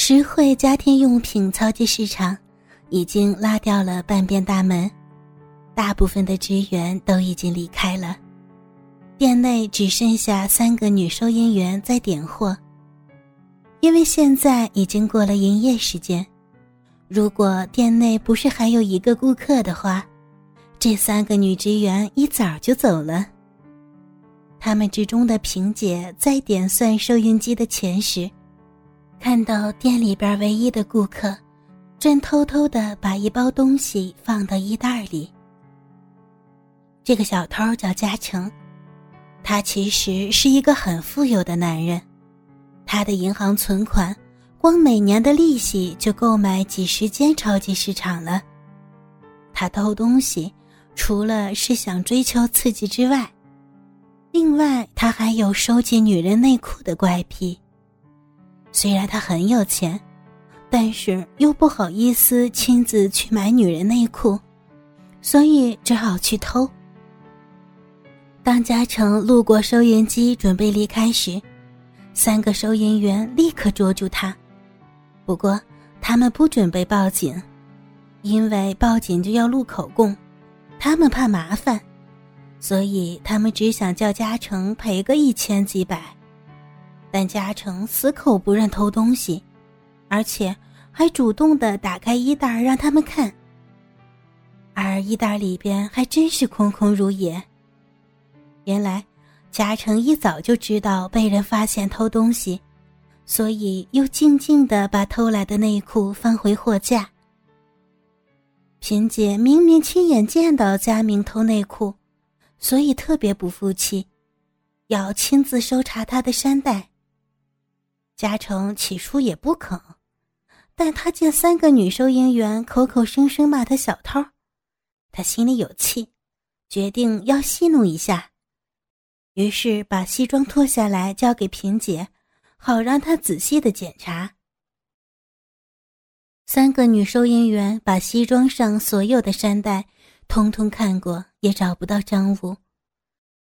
实惠家庭用品超级市场已经拉掉了半边大门，大部分的职员都已经离开了，店内只剩下三个女收银员在点货。因为现在已经过了营业时间，如果店内不是还有一个顾客的话，这三个女职员一早就走了。他们之中的萍姐在点算收银机的钱时，看到店里边唯一的顾客，正偷偷的把一包东西放到衣袋里。这个小偷叫嘉诚，他其实是一个很富有的男人。他的银行存款，光每年的利息就购买几十间超级市场了。他偷东西，除了是想追求刺激之外，另外他还有收集女人内裤的怪癖。虽然他很有钱，但是又不好意思亲自去买女人内裤，所以只好去偷。当嘉诚路过收银机准备离开时，三个收银员立刻捉住他，不过他们不准备报警，因为报警就要录口供，他们怕麻烦，所以他们只想叫嘉诚赔个一千几百。但嘉诚死口不认偷东西，而且还主动的打开衣袋让他们看，而衣袋里边还真是空空如也。原来。嘉诚一早就知道被人发现偷东西，所以又静静的把偷来的内裤放回货架。萍姐明明亲眼见到佳明偷内裤，所以特别不服气，要亲自搜查他的衫袋。嘉诚起初也不肯，但他见三个女收银员口口声声骂他小偷，他心里有气，决定要戏弄一下。于是把西装脱下来交给萍姐，好让她仔细的检查。三个女收银员把西装上所有的衫带通通看过，也找不到赃物。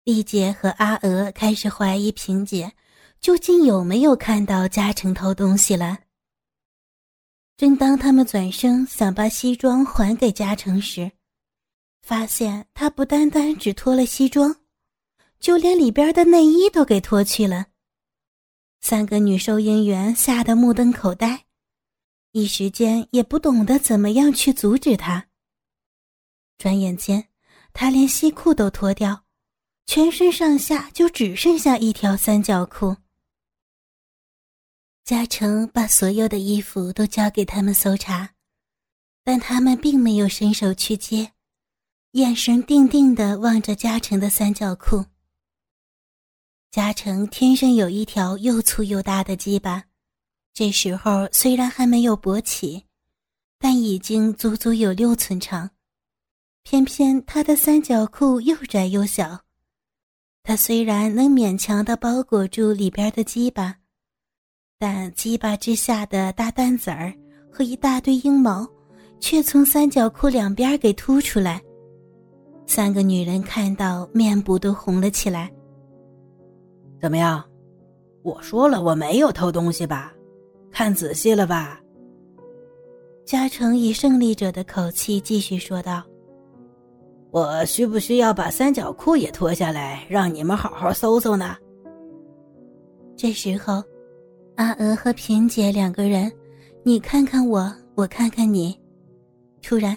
丽姐和阿娥开始怀疑萍姐究竟有没有看到嘉诚偷东西了。正当他们转身想把西装还给嘉诚时，发现他不单单只脱了西装。就连里边的内衣都给脱去了，三个女收银员吓得目瞪口呆，一时间也不懂得怎么样去阻止他。转眼间，他连西裤都脱掉，全身上下就只剩下一条三角裤。嘉诚把所有的衣服都交给他们搜查，但他们并没有伸手去接，眼神定定的望着嘉诚的三角裤。嘉诚天生有一条又粗又大的鸡巴，这时候虽然还没有勃起，但已经足足有六寸长。偏偏他的三角裤又窄又小，他虽然能勉强的包裹住里边的鸡巴，但鸡巴之下的大蛋子儿和一大堆阴毛，却从三角裤两边给凸出来。三个女人看到，面部都红了起来。怎么样？我说了我没有偷东西吧？看仔细了吧？嘉诚以胜利者的口气继续说道：“我需不需要把三角裤也脱下来，让你们好好搜搜呢？”这时候，阿娥和萍姐两个人，你看看我，我看看你，突然，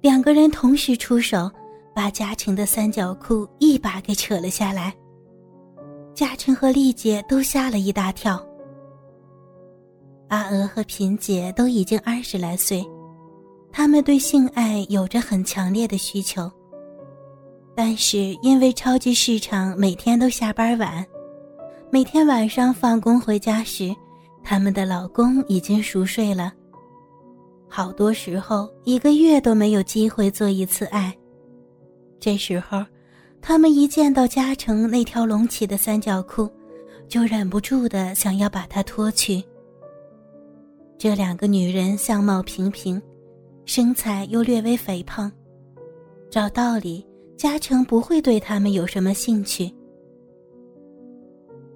两个人同时出手，把嘉诚的三角裤一把给扯了下来。嘉诚和丽姐都吓了一大跳。阿娥和萍姐都已经二十来岁，他们对性爱有着很强烈的需求。但是因为超级市场每天都下班晚，每天晚上放工回家时，他们的老公已经熟睡了。好多时候一个月都没有机会做一次爱。这时候。他们一见到嘉诚那条隆起的三角裤，就忍不住的想要把它脱去。这两个女人相貌平平，身材又略微肥胖，照道理嘉诚不会对他们有什么兴趣。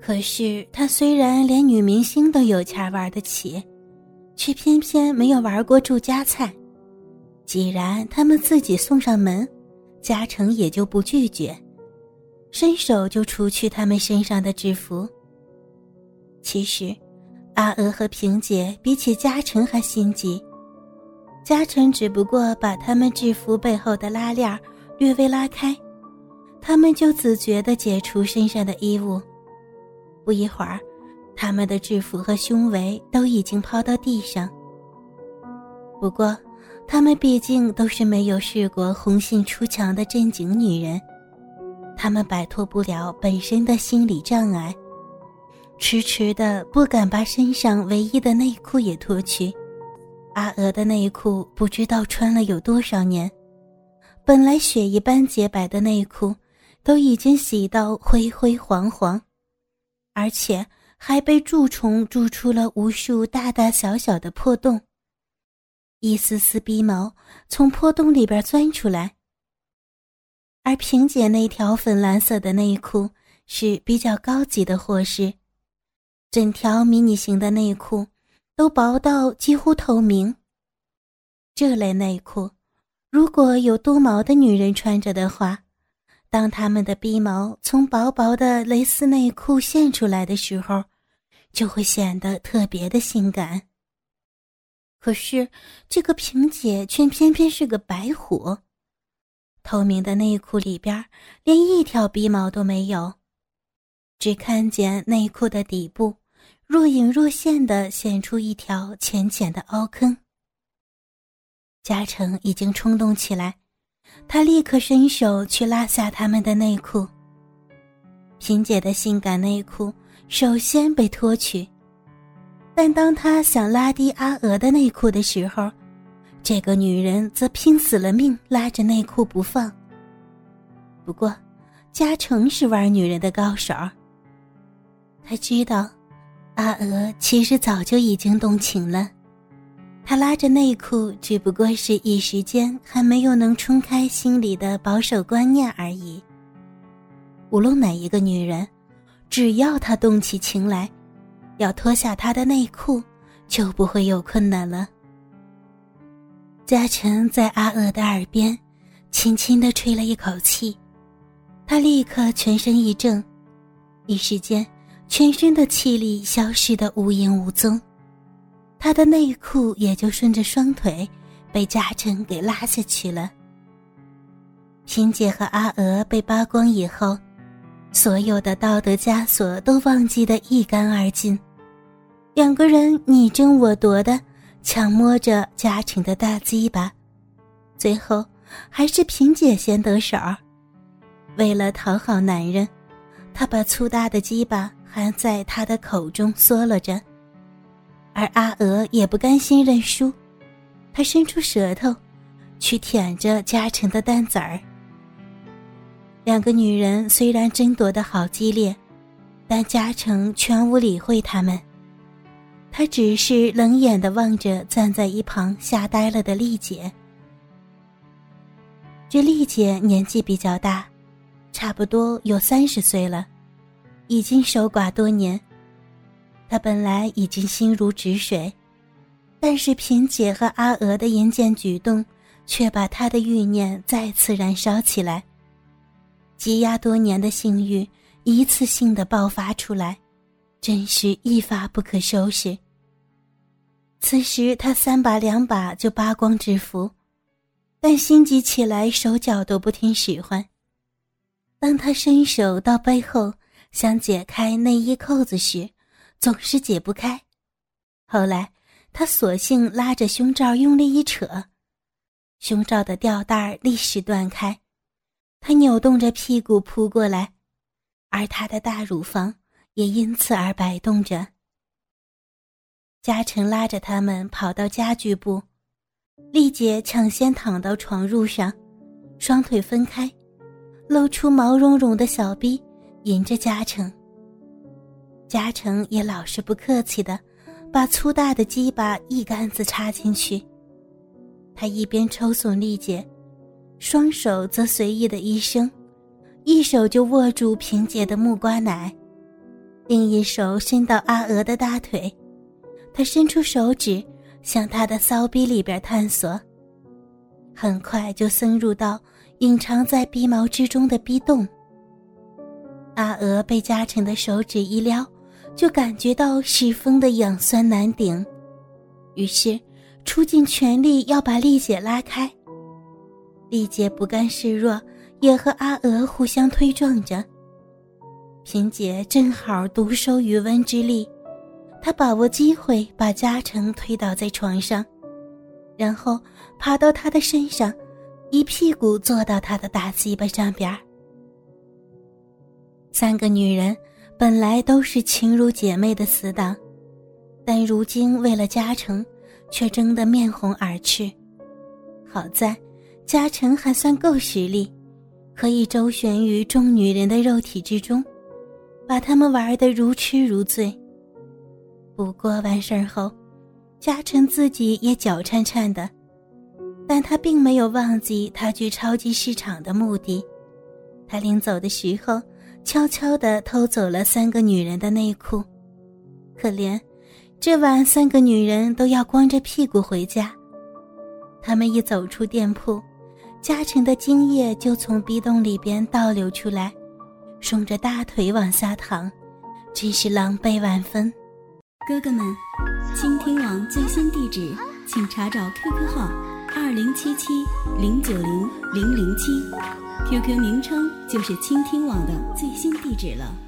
可是他虽然连女明星都有钱玩得起，却偏偏没有玩过住家菜。既然他们自己送上门，嘉诚也就不拒绝，伸手就除去他们身上的制服。其实，阿娥和萍姐比起嘉诚还心急。嘉诚只不过把他们制服背后的拉链略微拉开，他们就自觉地解除身上的衣物。不一会儿，他们的制服和胸围都已经抛到地上。不过，他们毕竟都是没有试过红杏出墙的正经女人，他们摆脱不了本身的心理障碍，迟迟的不敢把身上唯一的内裤也脱去。阿娥的内裤不知道穿了有多少年，本来雪一般洁白的内裤，都已经洗到灰灰黄黄，而且还被蛀虫蛀出了无数大大小小的破洞。一丝丝鼻毛从破洞里边钻出来，而萍姐那条粉蓝色的内裤是比较高级的货色，整条迷你型的内裤都薄到几乎透明。这类内裤，如果有多毛的女人穿着的话，当他们的鼻毛从薄薄的蕾丝内裤现出来的时候，就会显得特别的性感。可是，这个萍姐却偏偏是个白虎。透明的内裤里边连一条鼻毛都没有，只看见内裤的底部若隐若现的显出一条浅浅的凹坑。嘉诚已经冲动起来，他立刻伸手去拉下他们的内裤。萍姐的性感内裤首先被脱去。但当他想拉低阿娥的内裤的时候，这个女人则拼死了命拉着内裤不放。不过，嘉诚是玩女人的高手。他知道，阿娥其实早就已经动情了，他拉着内裤只不过是一时间还没有能冲开心里的保守观念而已。无论哪一个女人，只要她动起情来。要脱下他的内裤，就不会有困难了。嘉诚在阿娥的耳边轻轻地吹了一口气，他立刻全身一怔，一时间全身的气力消失得无影无踪，他的内裤也就顺着双腿被嘉诚给拉下去了。萍姐和阿娥被扒光以后。所有的道德枷锁都忘记得一干二净，两个人你争我夺的抢摸着嘉诚的大鸡巴，最后还是萍姐先得手。为了讨好男人，她把粗大的鸡巴含在他的口中嗦了着，而阿娥也不甘心认输，她伸出舌头，去舔着嘉诚的蛋子儿。两个女人虽然争夺的好激烈，但嘉诚全无理会他们，他只是冷眼的望着站在一旁吓呆了的丽姐。这丽姐年纪比较大，差不多有三十岁了，已经守寡多年。他本来已经心如止水，但是萍姐和阿娥的淫贱举动，却把他的欲念再次燃烧起来。积压多年的性欲一次性的爆发出来，真是一发不可收拾。此时他三把两把就扒光制服，但心急起来手脚都不听使唤。当他伸手到背后想解开内衣扣子时，总是解不开。后来他索性拉着胸罩用力一扯，胸罩的吊带立时断开。他扭动着屁股扑过来，而他的大乳房也因此而摆动着。嘉诚拉着他们跑到家具部，丽姐抢先躺到床褥上，双腿分开，露出毛茸茸的小臂，迎着嘉诚。嘉诚也老是不客气的，把粗大的鸡巴一竿子插进去。他一边抽耸丽姐。双手则随意的一伸，一手就握住萍姐的木瓜奶，另一手伸到阿娥的大腿，他伸出手指，向他的骚逼里边探索。很快就深入到隐藏在鼻毛之中的逼洞。阿娥被嘉诚的手指一撩，就感觉到十分的痒酸难顶，于是出尽全力要把丽姐拉开。丽姐不甘示弱，也和阿娥互相推撞着。萍姐正好独收余温之力，她把握机会把嘉诚推倒在床上，然后爬到他的身上，一屁股坐到他的大鸡巴上边三个女人本来都是亲如姐妹的死党，但如今为了嘉诚，却争得面红耳赤。好在嘉诚还算够实力，可以周旋于众女人的肉体之中。把他们玩得如痴如醉。不过完事儿后，嘉诚自己也脚颤颤的，但他并没有忘记他去超级市场的目的。他临走的时候，悄悄地偷走了三个女人的内裤。可怜，这晚三个女人都要光着屁股回家。他们一走出店铺，嘉诚的精液就从逼洞里边倒流出来。顺着大腿往下淌，真是狼狈万分。哥哥们，倾听网最新地址，请查找 QQ 号二零七七零九零零零七，QQ 名称就是倾听网的最新地址了。